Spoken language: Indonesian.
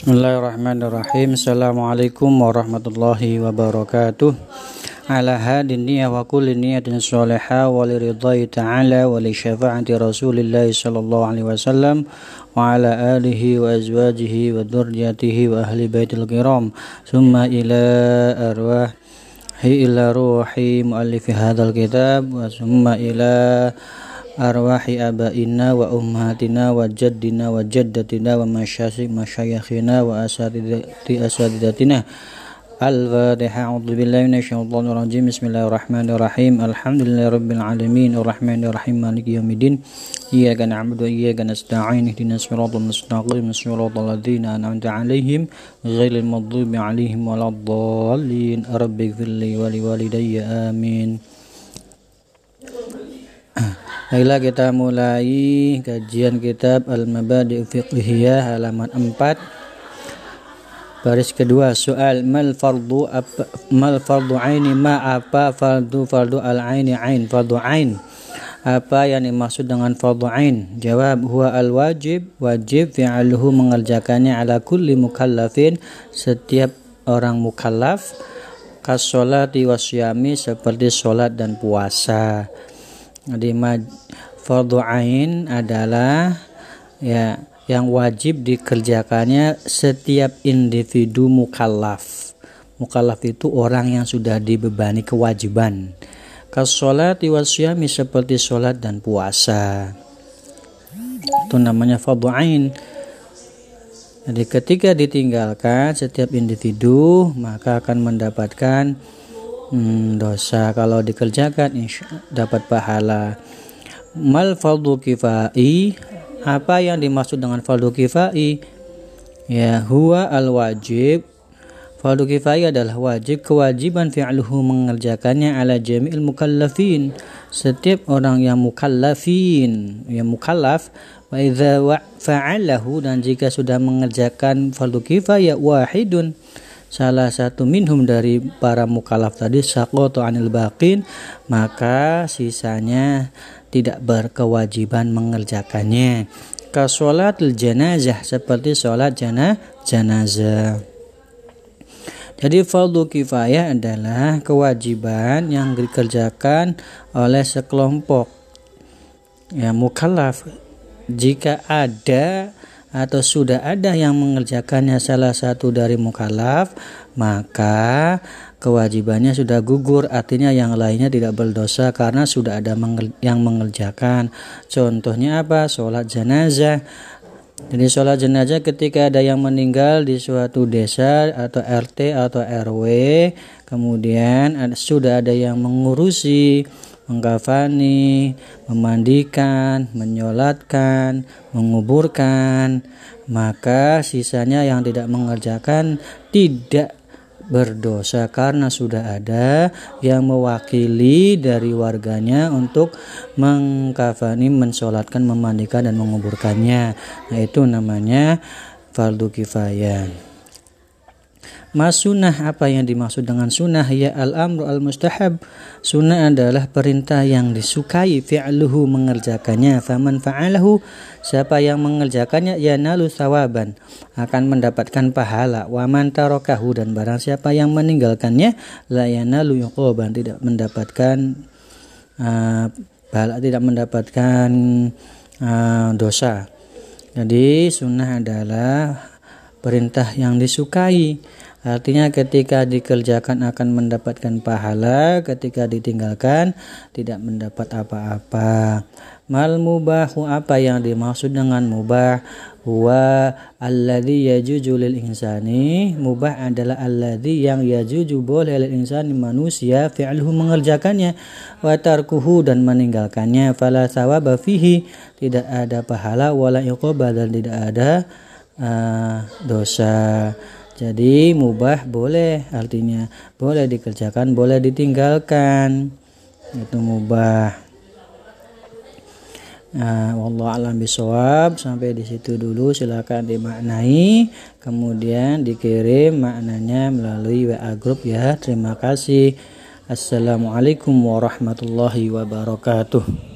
Bismillahirrahmanirrahim Assalamualaikum warahmatullahi wabarakatuh Ala hadin niyah wa kulli niyatin salihah wa li ridhai ta'ala wa li syafa'ati rasulillah sallallahu alaihi wasallam wa ala alihi wa azwajihi wa dhurriyyatihi wa ahli baitil kiram summa ila arwahi ila ruhi muallifi hadzal kitab wa summa ila أرواح آبائنا وأمهاتنا وجدنا وجدتنا ومشايخنا وأساتذتنا. الفاتحة أعوذ بالله من الشيطان الرجيم. بسم الله الرحمن الرحيم. الحمد لله رب العالمين. الرحمن الرحيم مالك يوم الدين. إياك نعبد وإياك نستعين اهدنا الصراط المستقيم. صراط الذين أنعمت عليهم غير المغضوب عليهم ولا الضالين. رب اغفر لي ولوالدي آمين. Baiklah kita mulai kajian kitab Al-Mabadi' Fiqhiyah halaman 4 Baris kedua soal mal fardu apa mal fardu aini ma apa fardu fardu al aini ain fardu ain. Apa yang dimaksud dengan fardu ain? Jawab huwa al wajib wajib fi'aluhu mengerjakannya ala kulli mukallafin setiap orang mukallaf kas salati wasyami seperti salat dan puasa jadi fardu ain adalah ya yang wajib dikerjakannya setiap individu mukallaf. Mukallaf itu orang yang sudah dibebani kewajiban. Kasolat wasyami seperti sholat dan puasa. Itu namanya fardu ain. Jadi ketika ditinggalkan setiap individu maka akan mendapatkan hmm, dosa. Kalau dikerjakan insya, dapat pahala. Mal fardu kifai. Apa yang dimaksud dengan fardu kifai? Ya huwa al wajib fardu kifai adalah wajib. Kewajiban fi'luhu mengerjakannya ala jami'il mukallafin. Setiap orang yang mukallafin yang mukallaf wa idza fa'alahu dan jika sudah mengerjakan fardu kifayah wahidun salah satu minhum dari para mukalaf tadi sakoto anil baqin maka sisanya tidak berkewajiban mengerjakannya. Ke sholat jenazah seperti sholat jana, jenazah jadi fardu kifayah adalah kewajiban yang dikerjakan oleh sekelompok ya mukallaf. Jika ada atau sudah ada yang mengerjakannya salah satu dari mukallaf maka kewajibannya sudah gugur. Artinya yang lainnya tidak berdosa karena sudah ada yang mengerjakan. Contohnya apa? Sholat jenazah. Jadi sholat jenazah ketika ada yang meninggal di suatu desa atau RT atau RW kemudian ada, sudah ada yang mengurusi mengkafani, memandikan, menyolatkan, menguburkan, maka sisanya yang tidak mengerjakan tidak berdosa karena sudah ada yang mewakili dari warganya untuk mengkafani, mensolatkan, memandikan dan menguburkannya. Nah, itu namanya fardu kifayah. Mas sunnah apa yang dimaksud dengan sunnah? Ya al amru al mustahab sunnah adalah perintah yang disukai fi'luhu mengerjakannya. Faman fa'alahu siapa yang mengerjakannya ya nalu sawaban akan mendapatkan pahala. Wa man tarakahu dan barang siapa yang meninggalkannya la yanalu yuqaban tidak mendapatkan uh, pahala tidak mendapatkan uh, dosa. Jadi sunnah adalah perintah yang disukai Artinya ketika dikerjakan akan mendapatkan pahala, ketika ditinggalkan tidak mendapat apa-apa. Mal mubahu apa yang dimaksud dengan mubah? Wa alladhi yajuju lil insani. Mubah adalah alladhi yang yajuju boleh lil insani manusia fi'luhu mengerjakannya wa tarkuhu dan meninggalkannya fala sawaba fihi tidak ada pahala wala iqobah dan tidak ada uh, dosa. Jadi mubah boleh artinya boleh dikerjakan, boleh ditinggalkan. Itu mubah. Nah, wallahu alam bisawab sampai di situ dulu silakan dimaknai kemudian dikirim maknanya melalui WA grup ya. Terima kasih. Assalamualaikum warahmatullahi wabarakatuh.